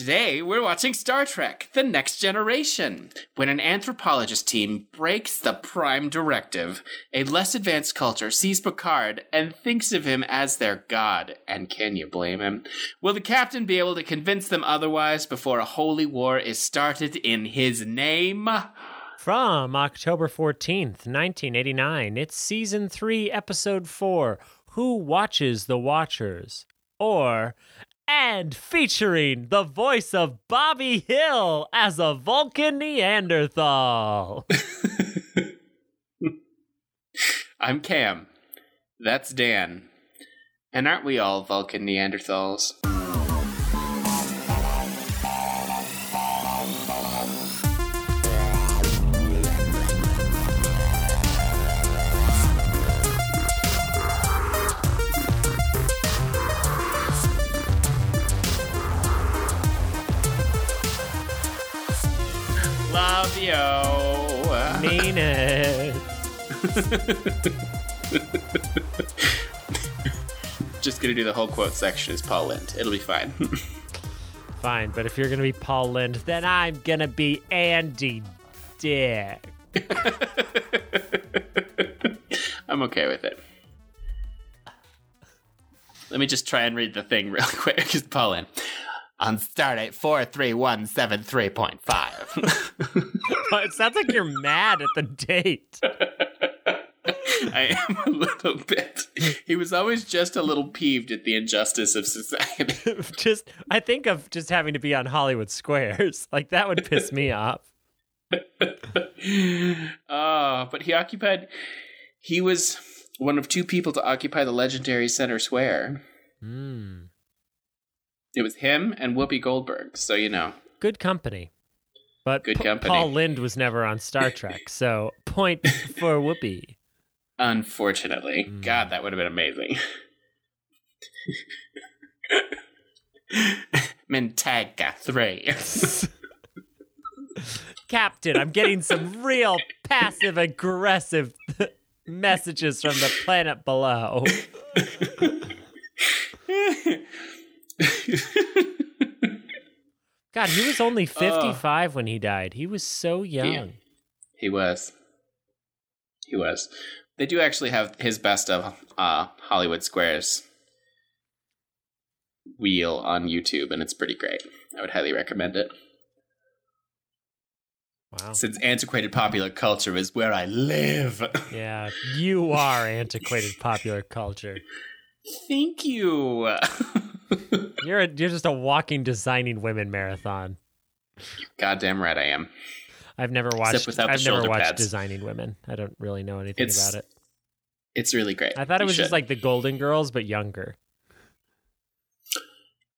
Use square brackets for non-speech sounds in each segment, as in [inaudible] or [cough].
Today, we're watching Star Trek The Next Generation. When an anthropologist team breaks the Prime Directive, a less advanced culture sees Picard and thinks of him as their god. And can you blame him? Will the captain be able to convince them otherwise before a holy war is started in his name? From October 14th, 1989, it's season 3, episode 4 Who Watches the Watchers? Or, and featuring the voice of Bobby Hill as a Vulcan Neanderthal. [laughs] I'm Cam. That's Dan. And aren't we all Vulcan Neanderthals? [laughs] Just gonna do the whole quote section as Paul Lynde. It'll be fine. [laughs] Fine, but if you're gonna be Paul Lynde, then I'm gonna be Andy Dick. [laughs] I'm okay with it. Let me just try and read the thing real quick because Paul Lynde. On Stardate 43173.5. it sounds like you're mad at the date. I am a little bit. He was always just a little peeved at the injustice of society. [laughs] just I think of just having to be on Hollywood Squares. [laughs] Like that would piss me off. oh, [laughs] but he occupied. He was one of two people to occupy the legendary Center Square. Hmm. It was him and Whoopi Goldberg. So you know, Good company. But Good P- company. Paul Lynde was never on Star Trek, so point for Whoopi. Unfortunately, Mm. God, that would have been amazing. [laughs] Mentaga three. [laughs] Captain, I'm getting some real passive aggressive messages from the planet below. God, he was only [laughs] 55 when he died. He was so young. He was. He was. They do actually have his best of uh, Hollywood Squares wheel on YouTube, and it's pretty great. I would highly recommend it. Wow. Since antiquated popular culture is where I live. [laughs] Yeah, you are antiquated popular culture. Thank you. [laughs] You're a, you're just a walking designing women marathon. Goddamn right I am. I've never watched. I've never watched pads. designing women. I don't really know anything It's about it. It's really great. I thought it You was just like the Golden Girls, but younger.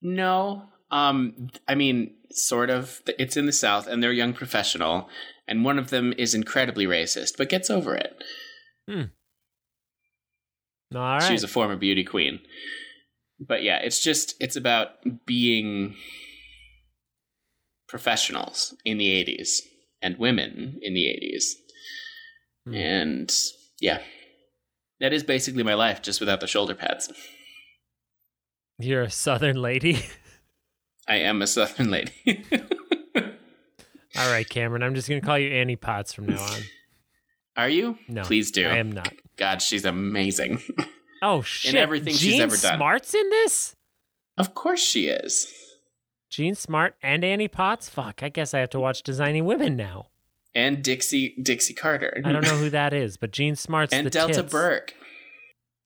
No. Um I mean sort of it's in the south and they're a young professional and one of them is incredibly racist but gets over it. All right. She's a former beauty queen. But yeah, it's just it's about being professionals in the 80s and women in the 80s. Hmm. And yeah. That is basically my life just without the shoulder pads. You're a Southern lady. [laughs] I am a southern lady. All right, Cameron. I'm just gonna call you Annie Potts from now on. [laughs] Are you? No, Please do. I am not. God, she's amazing. [laughs] Oh shit! everything she's ever done. Smart's in this. of course she is. Jean Smart and Annie Potts. Fuck. I guess I have to watch Designing Women now. And Dixie Dixie Carter. I don't know who [laughs] that is, but Jean Smart's and Delta tits. Burke.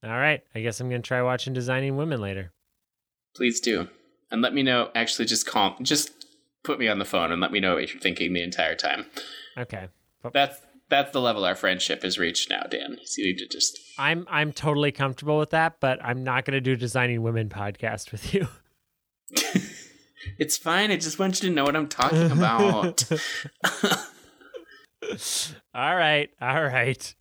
All right. I guess I'm gonna try watching Designing Women later. Please do. And let me know actually just call just put me on the phone and let me know what you're thinking the entire time. Okay. That's that's the level our friendship has reached now, Dan. So you need to just I'm I'm totally comfortable with that, but I'm not gonna do Designing Women podcast with you. [laughs] It's fine. I just want you to know what I'm talking about. [laughs] all right, all right.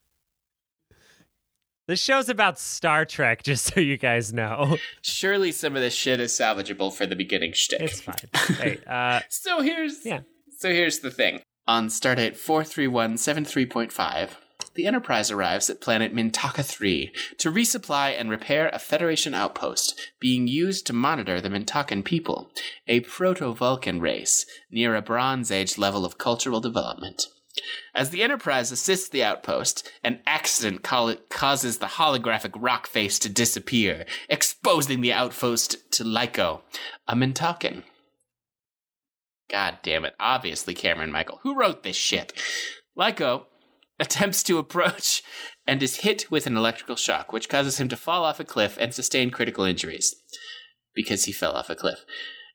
This show's about Star Trek, just so you guys know. Surely some of this shit is salvageable for the beginning shtick. It's fine. hey, uh, [laughs] So here's Yeah. So here's the thing. On Stardate 43173.5, the Enterprise arrives at planet Mintaka 3 to resupply and repair a Federation outpost being used to monitor the Mintakan people, a proto Vulcan race near a Bronze Age level of cultural development. As the Enterprise assists the outpost, an accident causes the holographic rock face to disappear, exposing the outpost to Lyko, a Mintakan. God damn it. Obviously, Cameron Michael. Who wrote this shit? Lyko attempts to approach and is hit with an electrical shock, which causes him to fall off a cliff and sustain critical injuries because he fell off a cliff.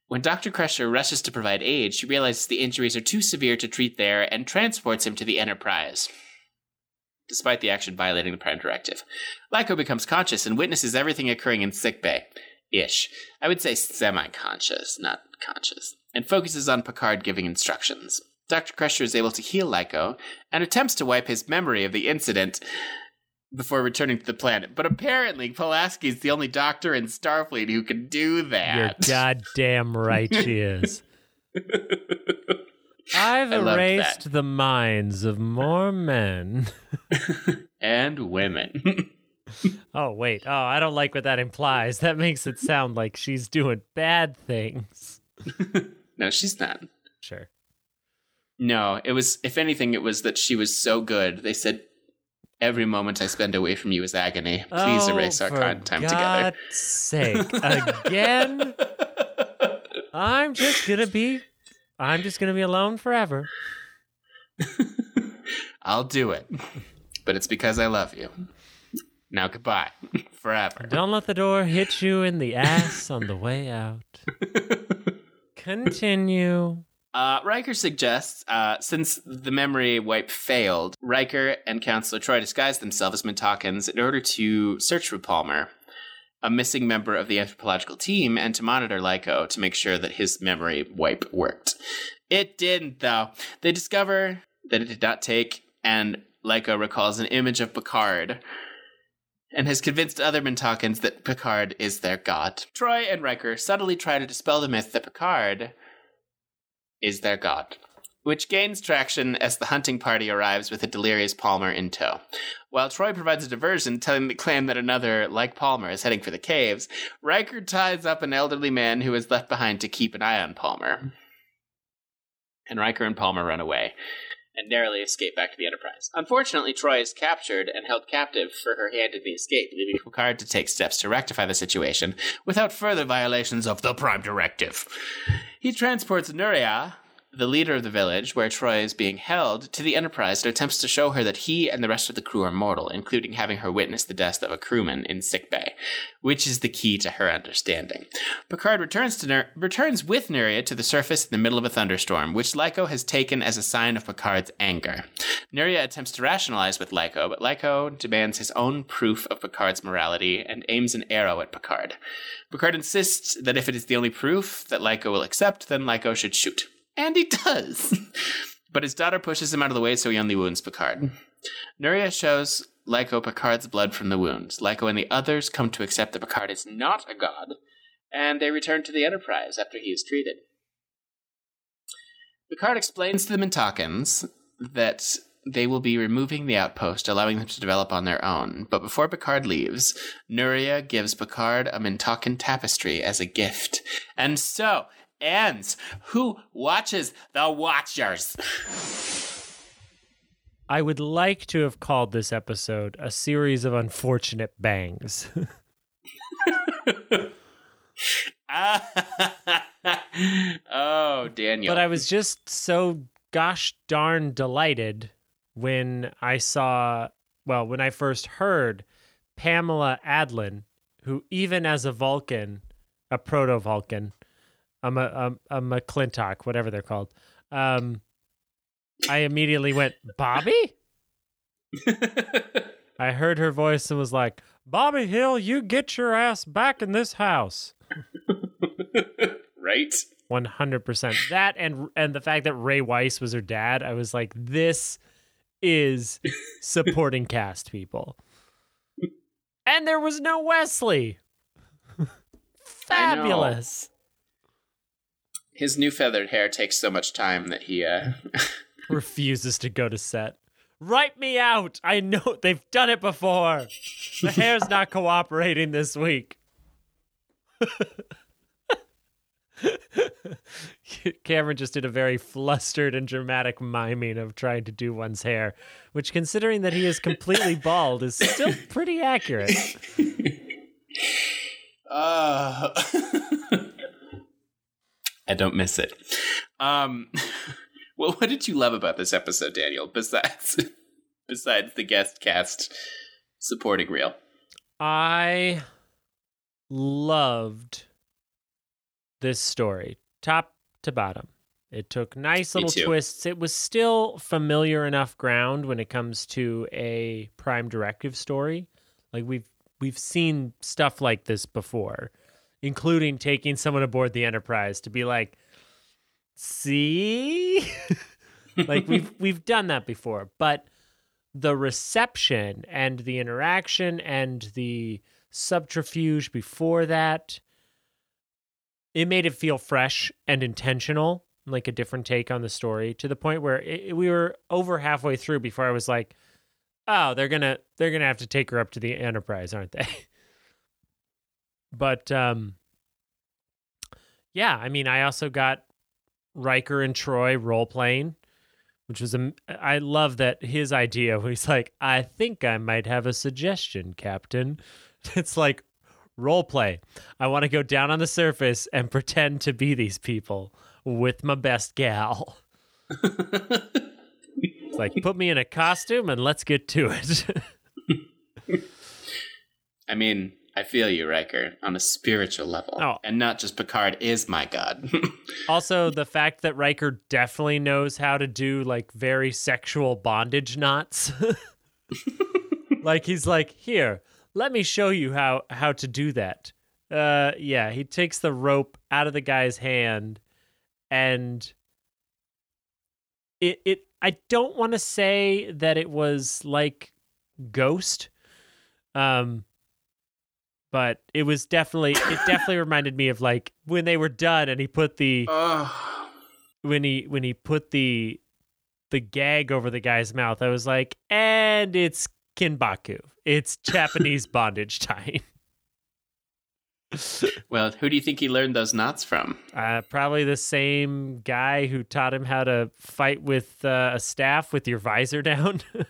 When Dr. Crusher rushes to provide aid, she realizes the injuries are too severe to treat there and transports him to the Enterprise. Despite the action violating the Prime Directive, Lyko becomes conscious and witnesses everything occurring in sickbay. Ish. I would say semi conscious, not conscious. And focuses on Picard giving instructions. Dr. Crusher is able to heal Lyko and attempts to wipe his memory of the incident before returning to the planet. But apparently, Pulaski is the only doctor in Starfleet who can do that. You're goddamn right she is. [laughs] I've erased the minds of more men. [laughs] and women. [laughs] Oh, wait. Oh, I don't like what that implies. That makes it sound like she's doing bad things. no, she's not. Sure. No, it was, if anything, it was that she was so good. They said, Every moment I spend away from you is agony. Please oh, erase our time God's sake. Again? [laughs] I'm just gonna be I'm just gonna be alone forever. [laughs] I'll do it. But it's because I love you. Now goodbye. [laughs] Forever. Don't let the door hit you in the ass on the way out. Continue. Uh, Riker suggests, uh, since the memory wipe failed, Riker and Counselor Troi disguise themselves as Mintakans in order to search for Palmer, a missing member of the anthropological team, and to monitor Lyko to make sure that his memory wipe worked. It didn't, though. They discover that it did not take, and Lyko recalls an image of Picard and has convinced other Mintakans that Picard is their god. Troi and Riker subtly try to dispel the myth that Picard is their god, which gains traction as the hunting party arrives with a delirious Palmer in tow. While Troi provides a diversion, telling the clan that another, like Palmer, is heading for the caves, Riker ties up an elderly man who is left behind to keep an eye on Palmer. And Riker and Palmer run away and narrowly escape back to the Enterprise. Unfortunately, Troi is captured and held captive for her hand in the escape, leaving Picard to take steps to rectify the situation without further violations of the Prime Directive. He transports Nuria, the leader of the village where Troi is being held, to the Enterprise and attempts to show her that he and the rest of the crew are mortal, including having her witness the death of a crewman in sickbay, which is the key to her understanding. Picard returns to Nur- returns with Nuria to the surface in the middle of a thunderstorm, which Lyko has taken as a sign of Picard's anger. Nuria attempts to rationalize with Lyko, but Lyko demands his own proof of Picard's morality and aims an arrow at Picard. Picard insists that if it is the only proof that Lyko will accept, then Lyko should shoot. And he does. [laughs] but his daughter pushes him out of the way, so he only wounds Picard. Nuria shows Lyko Picard's blood from the wounds. Lyko and the others come to accept that Picard is not a god, and they return to the Enterprise after he is treated. Picard explains to the Mintakans that they will be removing the outpost, allowing them to develop on their own. But before Picard leaves, Nuria gives Picard a Mintakan tapestry as a gift. And so ends. Who watches the Watchers? I would like to have called this episode a series of unfortunate bangs. [laughs] oh, Daniel. But I was just so gosh darn delighted when I saw, well, when I first heard Pamela Adlon, who even as a Vulcan, a proto Vulcan, a, a, a McClintock, whatever they're called, um, I immediately went, Bobby? [laughs] I heard her voice and was like, Bobby Hill, you get your ass back in this house. right? One hundred percent. That and and the fact that Ray Wise was her dad, I was like, this is supporting cast people. And there was no Wesley. Fabulous. His new feathered hair takes so much time that he uh [laughs] Refuses to go to set. Write me out. I know [laughs] they've done it before. The hair's not [laughs] cooperating this week. Cameron just did a very flustered and dramatic miming of trying to do one's hair, which, considering that he is completely bald, is still pretty accurate. Uh, I don't miss it. Um, [laughs] well, what did you love about this episode, Daniel? Besides, [laughs] besides the guest cast supporting reel. I loved this story, top to bottom. It took nice little twists. It was still familiar enough ground when it comes to a prime directive story. Like we've we've seen stuff like this before, including taking someone aboard the Enterprise to be like, "See?" [laughs] like we've [laughs] we've done that before, but the reception and the interaction and the subterfuge before that it made it feel fresh and intentional like a different take on the story to the point where it, we were over halfway through before i was like oh they're gonna they're gonna have to take her up to the enterprise aren't they [laughs] but um yeah i mean i also got Riker and Troi role playing which was a I love that his idea [laughs] he's like, I think I might have a suggestion, Captain. [laughs] It's like role play. I want to go down on the surface and pretend to be these people with my best gal. [laughs] Like put me in a costume and let's get to it. I mean, I feel you, Riker, on a spiritual level, Oh. and not just Picard is my god. [laughs] also, the fact that Riker definitely knows how to do like very sexual bondage knots. [laughs] like he's like, "Here, let me show you how how to do that." Uh yeah, he takes the rope out of the guy's hand and it it I don't want to say that it was like Ghost. Um but it was definitely it definitely reminded me of like when they were done and he put the when he when he put the the gag over the guy's mouth, I was like, and it's kinbaku. It's [laughs] Japanese bondage tying. [laughs] well, who do you think he learned those knots from? Uh, probably the same guy who taught him how to fight with uh, a staff with your visor down. [laughs]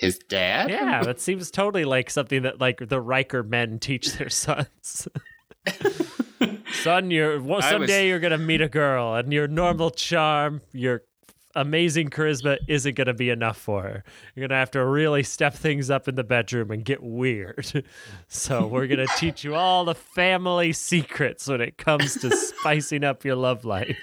His dad? yeah, that seems totally like something that like the Riker men teach their sons. [laughs] Son, you're well, someday was- you're gonna meet a girl, and your normal charm, your amazing charisma isn't gonna be enough for her. You're gonna have to really step things up in the bedroom and get weird. [laughs] so we're gonna teach you all the family secrets when it comes to spicing up your love life.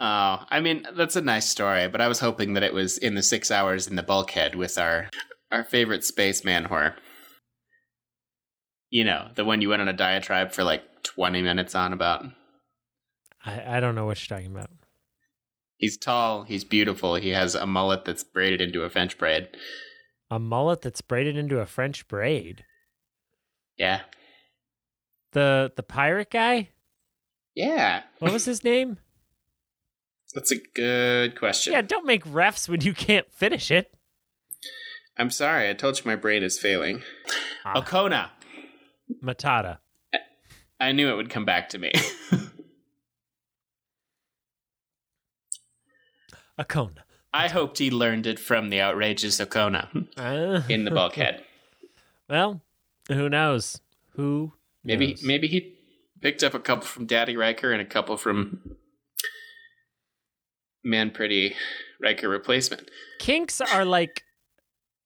Oh, I mean, that's a nice story, but I was hoping that it was in the six hours in the bulkhead with our our favorite spaceman whore. You know, the one you went on a diatribe for like 20 minutes on about. I, I don't know what you're talking about. He's tall, he's beautiful, he has a mullet that's braided into a French braid. A mullet that's braided into a French braid. Yeah. The the pirate guy. Yeah. What was his name? [laughs] That's a good question. Yeah, don't make refs when you can't finish it. I'm sorry, I told you my brain is failing. Ah. Okona. Matata. I knew it would come back to me. [laughs] Akona. I hoped he learned it from the outrageous Okona Uh, in the bulkhead. [laughs] well, who knows? Who Maybe knows? maybe he picked up a couple from Daddy Riker and a couple from Man Pretty Riker replacement. kinks are like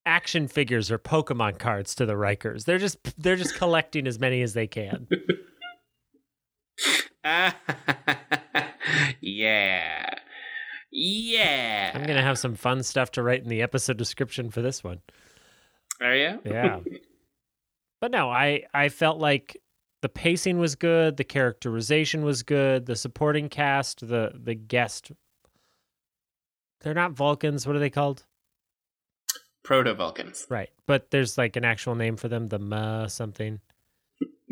action figures or Pokemon cards to the Rikers. They're just they're just collecting as many as they can. [laughs] yeah. Yeah. I'm gonna have some fun stuff to write in the episode description for this one. Are you? Yeah. but no, I I felt like the pacing was good, the characterization was good, the supporting cast, the the guest They're not Vulcans, what are they called? Proto Vulcans. Right. But there's like an actual name for them, the Ma something.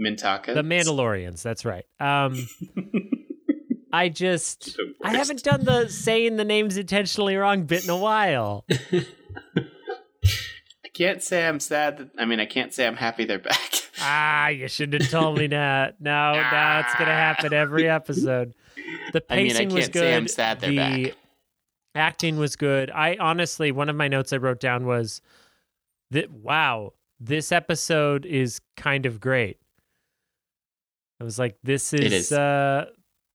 Mintaka. The Mandalorians, that's right. Um [laughs] I just I haven't done the saying the names intentionally wrong bit in a while. [laughs] I can't say I'm sad. That, I mean, I can't say I'm happy they're back. [laughs] ah, you shouldn't have told me that. No, no, it's gonna happen every episode. The I mean, I pacing was can't say I'm good. sad they're the back. Acting was good. I honestly, one of my notes I wrote down was that wow, this episode is kind of great. I was like, this is, is. uh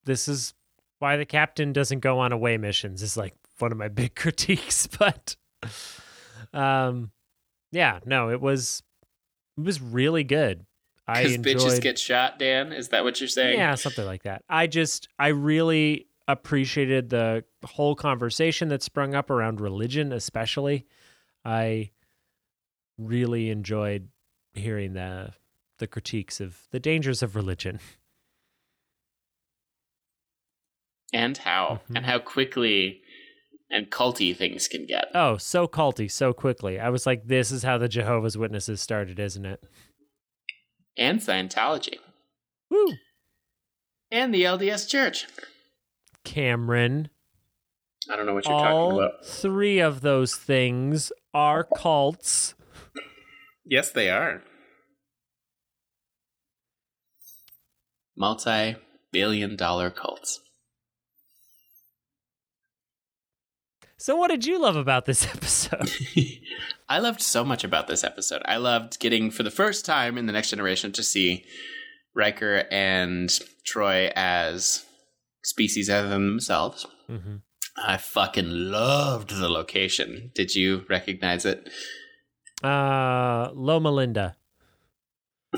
this is why the captain doesn't go on away missions is like one of my [laughs] big critiques. But um yeah, no, it was it was really good. I Because enjoyed bitches get shot, Dan. Is that what you're saying? yeah, something like that. I just, I really appreciated the whole conversation that sprung up around religion, especially. I really enjoyed hearing the the critiques of the dangers of religion. [laughs] And how? Mhm. And how quickly and culty things can get. Oh, so culty, so quickly. I was like, this is how the Jehovah's Witnesses started, isn't it? And Scientology. Woo! And the LDS Church. Cameron, I don't know what you're talking about. three of those things are cults. Yes, they are. Multi billion dollar cults. So, what did you love about this [laughs] episode? [laughs] I loved so much about this episode. I loved getting, for the first time in The Next Generation, to see Riker and Troi as species other than themselves. mm-hmm. I fucking loved the location. Did you recognize it? Uh, Loma Linda. [laughs]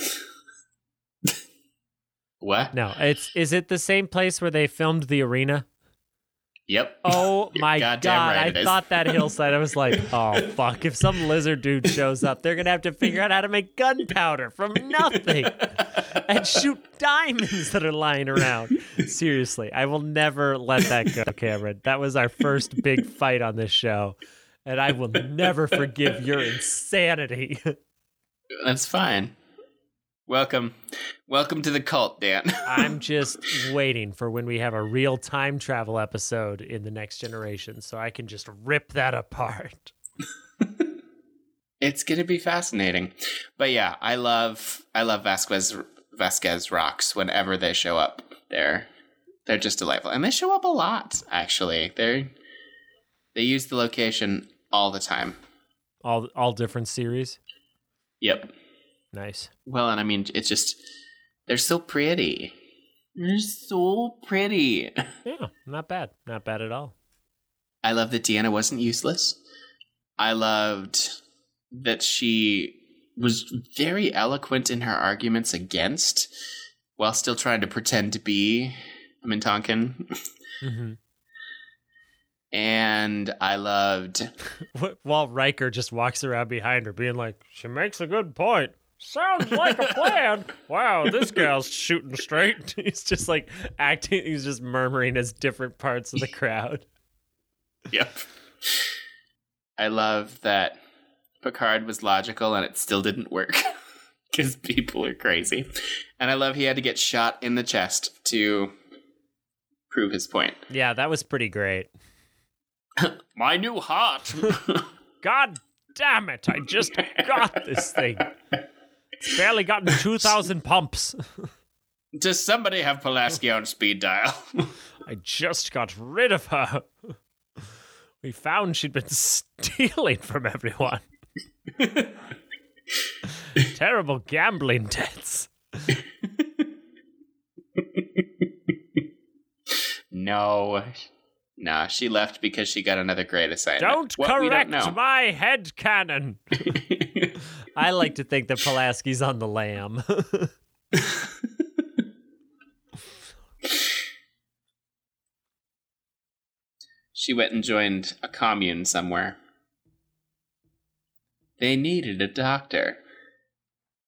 What? No, it's is it the same place where they filmed the arena? Yep. Oh [laughs] my god! right I thought that [laughs] hillside. I was like, oh fuck! If some lizard dude shows up, they're gonna have to figure out how to make gunpowder from nothing and shoot diamonds that are lying around. Seriously, I will never let that go, Cameron. That was our first big fight on this show, and I will never forgive your insanity. That's fine. Welcome. Welcome to the cult, Dan. [laughs] I'm just waiting for when we have a real time travel episode in the next generation so I can just rip that apart. It's gonna be fascinating. But yeah, I love I love Vasquez Vasquez rocks whenever they show up. They're they're just delightful. And they show up a lot, actually. They're they use the location all the time. All all different series. Yep. Nice. Well, and I mean it's just they're so pretty. They're so pretty. [laughs] Yeah, not bad. Not bad at all. I love that Deanna wasn't useless. I loved that she was very eloquent in her arguments against while still trying to pretend to be Mintonkin. hmm And I loved [laughs] While Riker just walks around behind her, being like, "She makes a good point. Sounds like a plan. wow, this gal's shooting straight." [laughs] he's just like acting. He's just murmuring as different parts of the crowd. [laughs] Yep. I love that Picard was logical and it still didn't work. [laughs] Because people are crazy. And I love he had to get shot in the chest to prove his point. Yeah, that was pretty great. My new heart. God damn it! I just got this thing. It's barely gotten [laughs] two thousand pumps. [laughs] Does somebody have Pulaski on speed dial? [laughs] I just got rid of her. We found she'd been stealing from everyone. Terrible gambling debts. no. Nah, she left because she got another great assignment. Don't What, correct know. my head cannon. [laughs] I like to think that Pulaski's on the lam. [laughs] she went and joined a commune somewhere. They needed a doctor.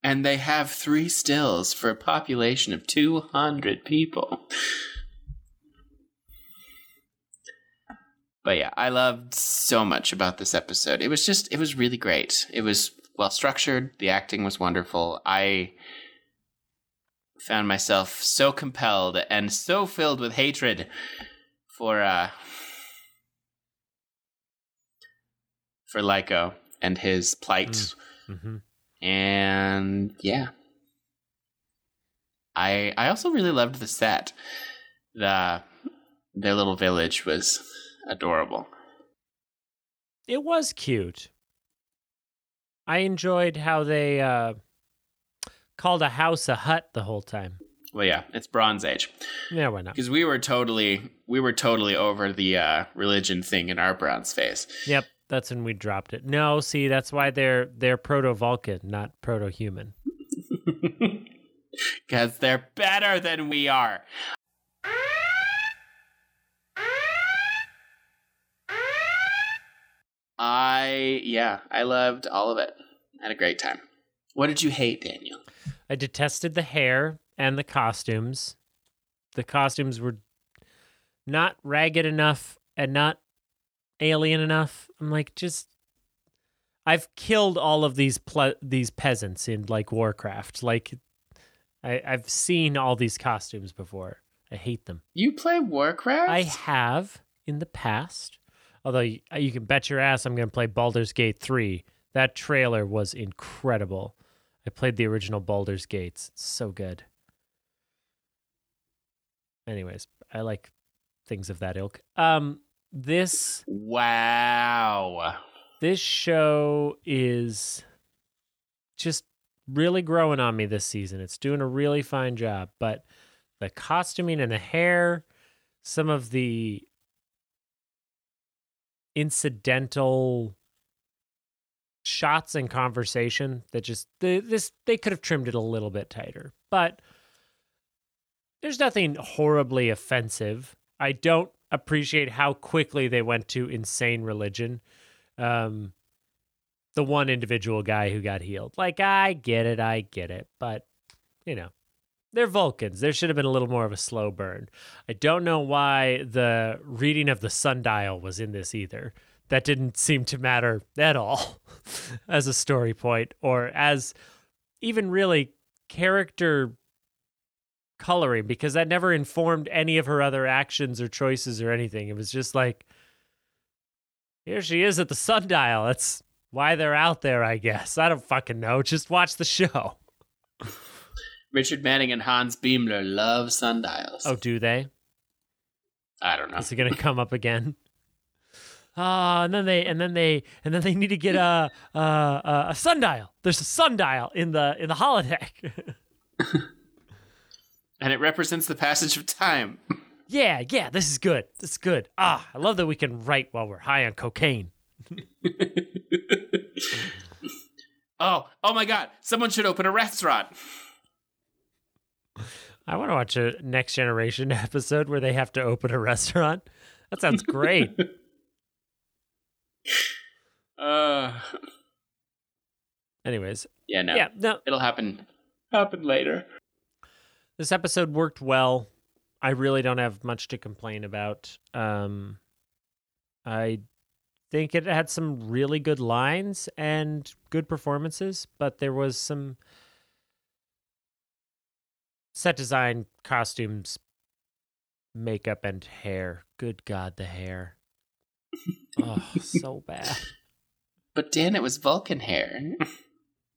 And they have three stills for a population of 200 people. But yeah, I loved so much about this episode. It was just, it was really great. It was well structured. The acting was wonderful. I found myself so compelled and so filled with hatred for uh for Lyko and his plight. hmm And yeah. I I also really loved the set. The their little village was adorable. It was cute. I enjoyed how they uh, called a house a hut the whole time. Well, yeah, it's Bronze Age Yeah, why not? because we were totally we were totally over the uh, religion thing in our Bronze phase. Yep, that's when we dropped it. No, see, that's why they're they're proto Vulcan, not proto human. Because [laughs] they're better than we are. I, yeah, I loved all of it. Had a great time. What did you hate, Daniel? I detested the hair and the costumes. The costumes were not ragged enough and not alien enough. I'm like, just I've killed all of these ple- these peasants in like Warcraft. Like, I- I've seen all these costumes before. I hate them. You play Warcraft? I have in the past. Although you, you can bet your ass I'm going to play Baldur's Gate 3. That trailer was incredible. I played the original Baldur's Gates. It's so good. Anyways, I like things of that ilk. Um this Wow. this show is just really growing on me this season. It's doing a really fine job, but the costuming and the hair, some of the incidental shots and conversation that just the, this they could have trimmed it a little bit tighter. But there's nothing horribly offensive. I don't appreciate how quickly they went to insane religion um the one individual guy who got healed. Like I get it, I get it, but you know, they're Vulcans. There should have been a little more of a slow burn. I don't know why the reading of the sundial was in this either. That didn't seem to matter at all [laughs] as a story point or as even really character coloring because that never informed any of her other actions or choices or anything. It was just like here she is at the sundial. That's why they're out there, I guess. I don't fucking know. Just watch the show. Richard Manning and Hans Beimler love sundials. Oh, do they? I don't know. Is it gonna come up again? [laughs] Ah, and then they and then they and then they need to get a [laughs] a, a, a sundial. There's a sundial in the in the holodeck. [laughs] And it represents the passage of time. yeah, yeah, this is good. This is good. Ah, I love that we can write while we're high on cocaine. oh, oh my god. Someone should open a restaurant. I want to watch a next generation [laughs] episode where they have to open a restaurant. That sounds great. [laughs] Uh Anyways, yeah, no. yeah, no, It'll happen happen later. this episode worked well. I really don't have much to complain about. Um, I think it had some really good lines and good performances, but there was some set design, costumes, makeup, and hair. Good God, the hair. oh, so bad. [laughs] But Dan, it was Vulcan hair.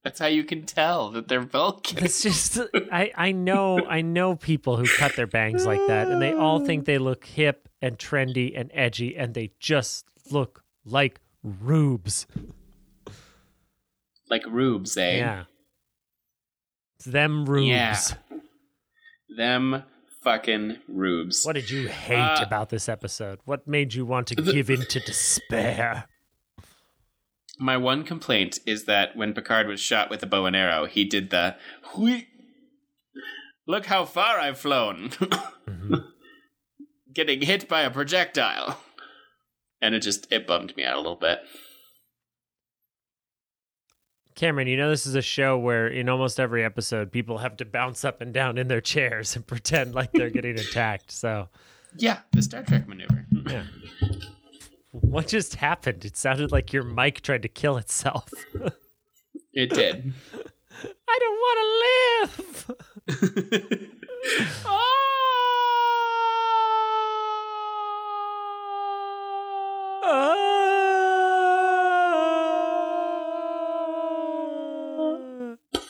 That's how you can tell that they're Vulcan. It's just I I know I know people who cut their bangs like that and they all think they look hip and trendy and edgy and they just look like rubes. like rubes, eh? Yeah. It's them rubes. Yeah. Them fucking rubes. What did you hate Uh, about this episode? What made you want to give in to despair? My one complaint is that when Picard was shot with a bow and arrow, he did the Hui. Look how far I've flown. [laughs] Mhm. Getting hit by a projectile. And it just it bummed me out a little bit. Cameron, you know this is a show where in almost every episode people have to bounce up and down in their chairs and [laughs] pretend like they're getting attacked. So Yeah, the Star Trek maneuver. Yeah. What just happened? It sounded like your mic tried to kill itself. It did. [laughs] I don't want to live. [laughs] Oh,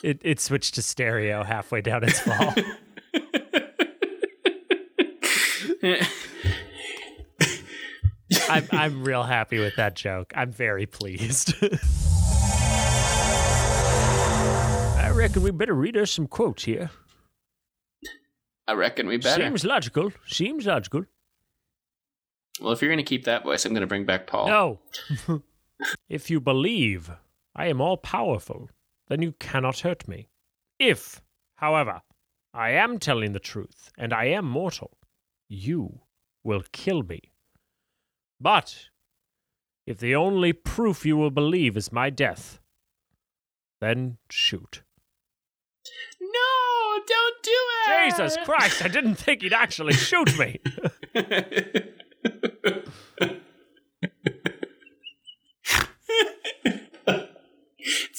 It it switched to stereo halfway down its fall. [laughs] I'm I'm real happy with that joke. I'm very pleased. [laughs] I reckon we better read us some quotes here. I reckon we better. Seems logical. Seems logical. Well, if you're going to keep that voice, I'm going to bring back Paul. No. [laughs] if you believe I am all powerful, then you cannot hurt me. If, however, I am telling the truth and I am mortal, you will kill me. But if the only proof you will believe is my death, then shoot. No, don't do it. Jesus Christ, I didn't think he'd actually shoot me. [laughs] [laughs]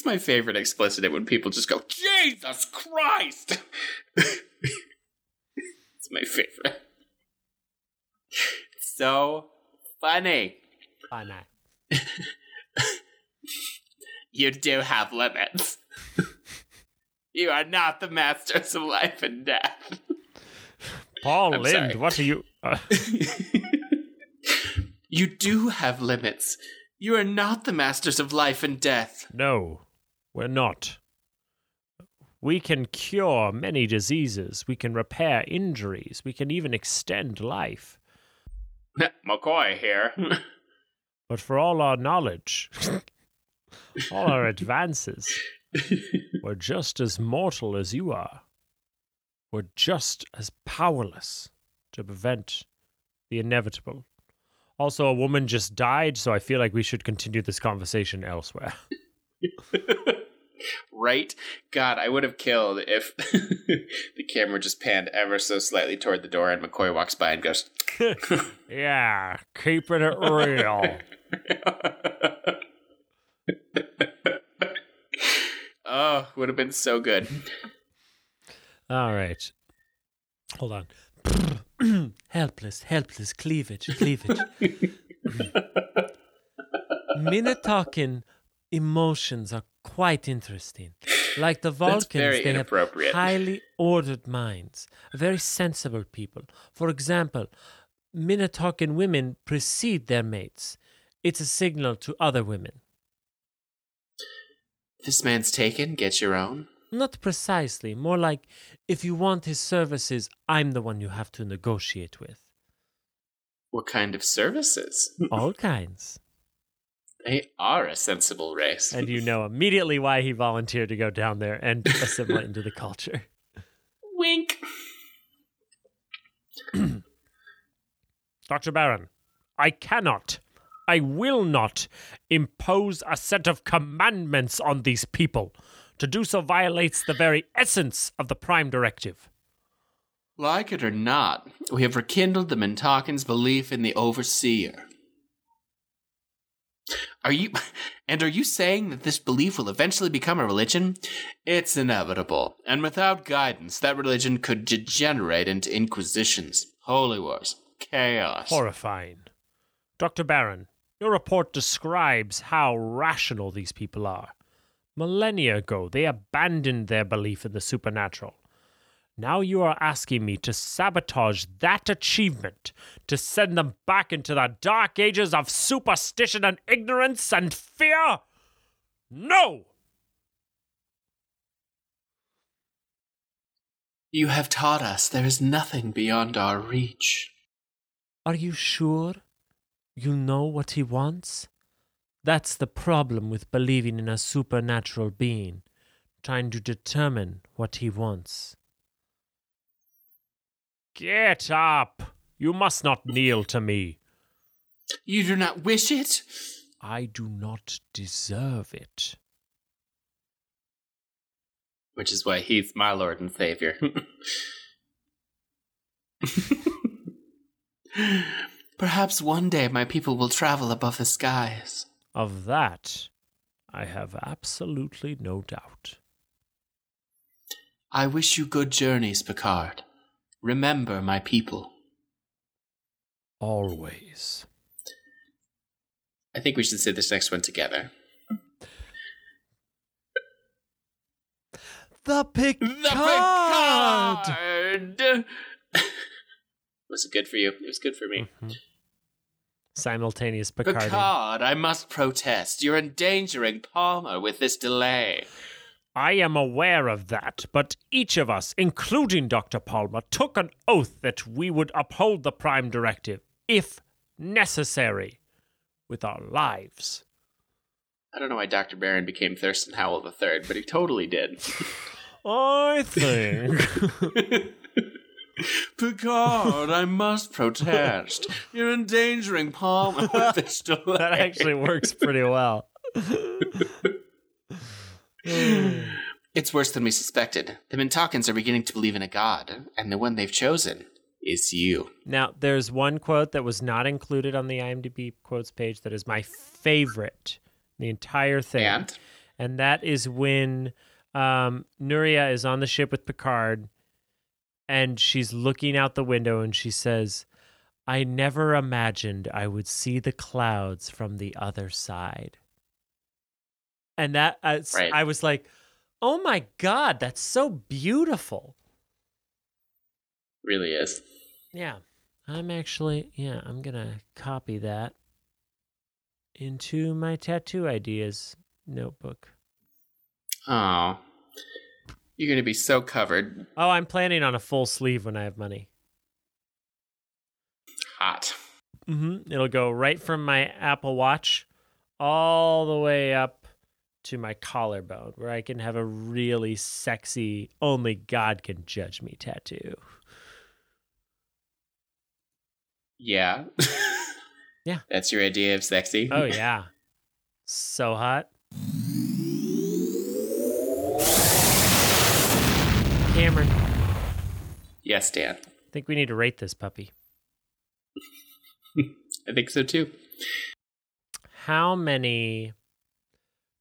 my favorite explicit when people just go, Jesus Christ. [laughs] it's my favorite. It's so funny. Fine. [laughs] You do have limits. [laughs] you are not the masters of life and death. Paul I'm Lynde, sorry. what are you? Uh, You do have limits. You are not the masters of life and death. no, we're not. We can cure many diseases. We can repair injuries. We can even extend life. McCoy here. [laughs] But for all our knowledge, [laughs] all our advances, we're just as mortal as you are. We're just as powerless to prevent the inevitable. Also, a woman just died, so I feel like we should continue this conversation elsewhere. [laughs] right? God, I would have killed if [laughs] the camera just panned ever so slightly toward the door and McCoy walks by and goes, [laughs] yeah, keeping it real. [laughs] Oh, would have been so good. All right. Hold on. [clears throat] helpless, helpless, cleavage, cleavage. Minatokan emotions are quite interesting. [sighs] Like the Vulcans, very they have highly ordered minds, very sensible people. For example, Minatokan women precede their mates. It's a signal to other women. This man's taken, get your own. Not precisely, more like if you want his services, I'm the one you have to negotiate with. What kind of services? [laughs] All kinds. They are a sensible race. And you [laughs] know immediately why he volunteered to go down there and assimilate into the culture. [laughs] Wink. [clears throat] Dr. Barron, I cannot, I will not impose a set of commandments on these people. To do so violates the very essence of the Prime Directive. Like it or not, we have rekindled the Mintakan's belief in the Overseer. Are you [laughs] and are you saying that this belief will eventually become a religion? It's inevitable, and without guidance, that religion could degenerate into inquisitions, holy wars, chaos. Horrifying. Dr. Barron, your report describes how rational these people are. Millennia ago, they abandoned their belief in the supernatural. Now you are asking me to sabotage that achievement, to send them back into the dark ages of superstition and ignorance and fear? No! You have taught us there is nothing beyond our reach. Are you sure you know what he wants? That's the problem with believing in a supernatural being, trying to determine what he wants. Get up! You must not kneel to me. You do not wish it? I do not deserve it. Which is why he's my Lord and Savior. [laughs] Perhaps one day my people will travel above the skies. Of that, I have absolutely no doubt. I wish you good journeys, Picard. Remember my people. Always. I think we should say this next one together. The Picard. The Picard. [laughs] was it good for you? It was good for me. Mhm. Simultaneous Picard. Picard, I must protest. You're endangering Palmer with this delay. I am aware of that, but each of us, including Dr. Palmer, took an oath that we would uphold the Prime Directive, if necessary, with our lives. I don't know why Dr. Barron became Thurston Howell III, but he totally did. [laughs] I think. [laughs] Picard, I must protest. You're endangering Palmer [laughs] with this delay. that actually works pretty well. [sighs] It's worse than we suspected. The Mintakans are beginning to believe in a god, and the one they've chosen is you. Now, there's one quote that was not included on the IMDb quotes page that is my favorite, the entire thing. And and that is when um, Nuria is on the ship with Picard, and she's looking out the window, and she says, "I never imagined I would see the clouds from the other side." And that I, Right. I was like, "Oh my god, that's so beautiful." really is. Yeah, I'm actually yeah, I'm gonna copy that into my tattoo ideas notebook. Oh. You're going to be so covered. Oh, I'm planning on a full sleeve when I have money. Hot. Mm-hmm. It'll go right from my Apple Watch all the way up to my collarbone, where I can have a really sexy, only God can judge me tattoo. Yeah. Yeah. [laughs] That's your idea of sexy? Oh [laughs] yeah, so hot. Cameron, Yes, Dan. I think we need to rate this puppy. [laughs] I think so too. How many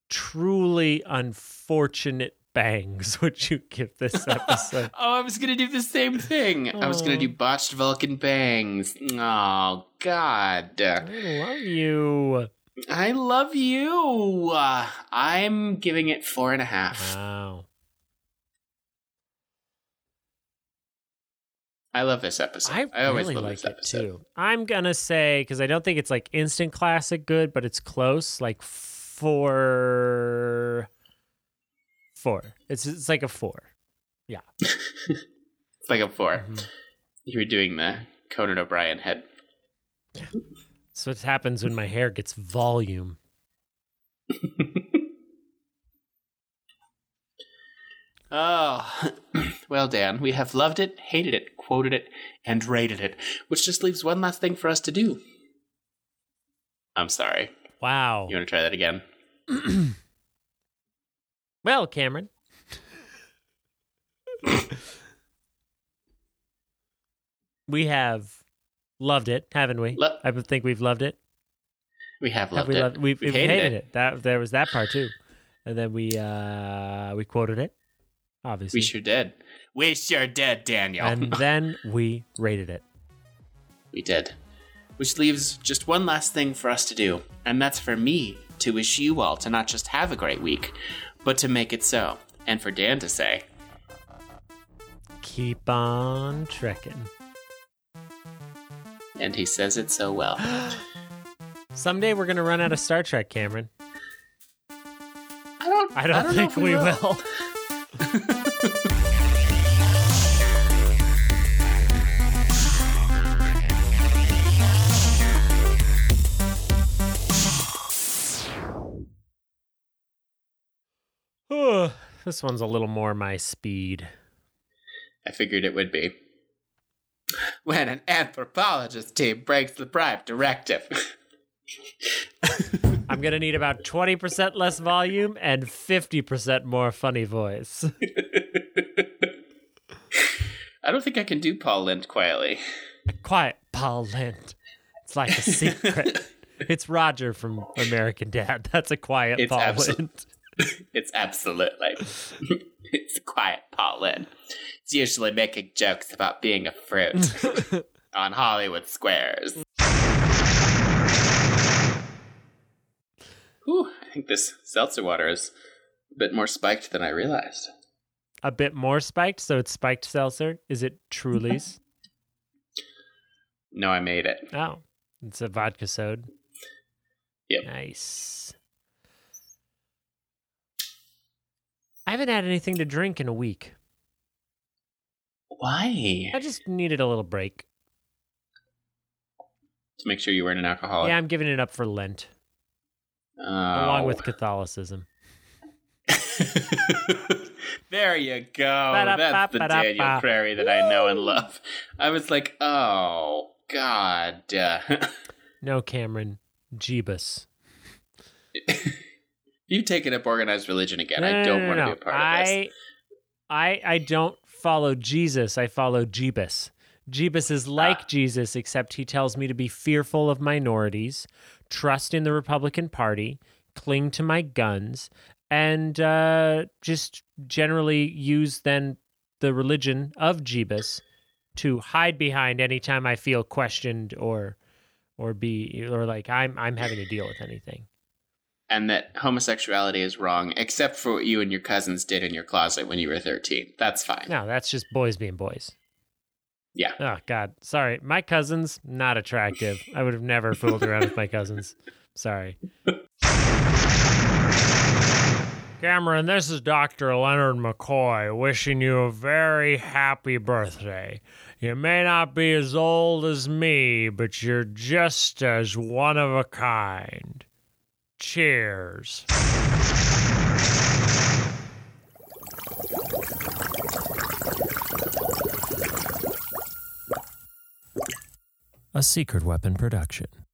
truly unfortunate bangs [laughs] would you give this episode? [laughs] oh, I was gonna do the same thing. I was gonna Oh. do botched Vulcan bangs. Oh God, I love you. I love you. Uh, I'm giving it four and a half. Wow. I love this episode. I, always really love like this episode. too. I'm gonna say because I don't think it's like instant classic good, but it's close. Like four, four. It's it's like a four. Yeah. [laughs] It's like a 4 Mhm. You were doing the Conan O'Brien head. So what happens when my hair gets volume. [laughs] Oh, [clears throat] well, Dan, we have loved it, hated it, quoted it, and rated it, which just leaves one last thing for us to do. I'm sorry. Wow. You want to try that again? [clears throat] well, Cameron. [laughs] we have loved it, haven't we? Lo- I think we've loved it. We have Have loved we it. loved? We've we've hated hated, it. it. That there was that part too, and then we uh we quoted it, obviously, We sure did. We sure did, Daniel. and [laughs] then we rated it. we did. Which leaves just one last thing for us to do, and that's for me to wish you all to not just have a great week, but to make it so. And for Dan to say, Keep on trekking. and he says it so well. [gasps] Someday we're gonna run out of Star Trek, Cameron. I don't. I don't, know think if we will. [laughs] this one's a little more my speed. I figured it would be. When an anthropologist team breaks the prime directive. [laughs] I'm gonna need about 20% less volume and 50% more funny voice. [laughs] I don't think I can do Paul Lynde quietly. Quiet, Paul Lynde. It's like a secret. [laughs] it's Roger from American Dad. That's a quiet It's Paul Lynde. [laughs] It's absolutely. [laughs] it's quiet Paul Lynde. It's usually making jokes about being a fruit [laughs] on Hollywood squares. Whew, I think this seltzer water is a bit more spiked than I realized. a bit more spiked, so it's spiked seltzer. Is it Truly's? No, I made it. oh, it's a vodka soda. Yep. Nice. I haven't had anything to drink in a week. Why? I just needed a little break. To make sure you weren't an alcoholic. Yeah, I'm giving it up for Lent, Oh. along with oh. Catholicism. [laughs] there you go. That's the. Daniel Prairie that I know and love. I was like, oh God. [laughs] No, Cameron. Jeebus. [laughs] You've taken up organized religion again. No, I don't no, want to no, be a part I, of this. I, I don't follow Jesus. I follow Jeebus. Jeebus is like Ah. Jesus, except he tells me to be fearful of minorities, trust in the Republican Party, cling to my guns, and uh, just generally use then the religion of Jeebus to hide behind anytime I feel questioned or or be or like I'm I'm having to deal with anything. And that homosexuality is wrong, except for what you and your cousins did in your closet when you were 13. That's fine. No, that's just boys being boys. Yeah. Oh God, sorry. My cousins not attractive. I would have never fooled around with my cousins. Sorry. Cameron, this is Dr. Leonard McCoy wishing you a very happy birthday. You may not be as old as me, but you're just as one of a kind. Cheers. A Secret Weapon production.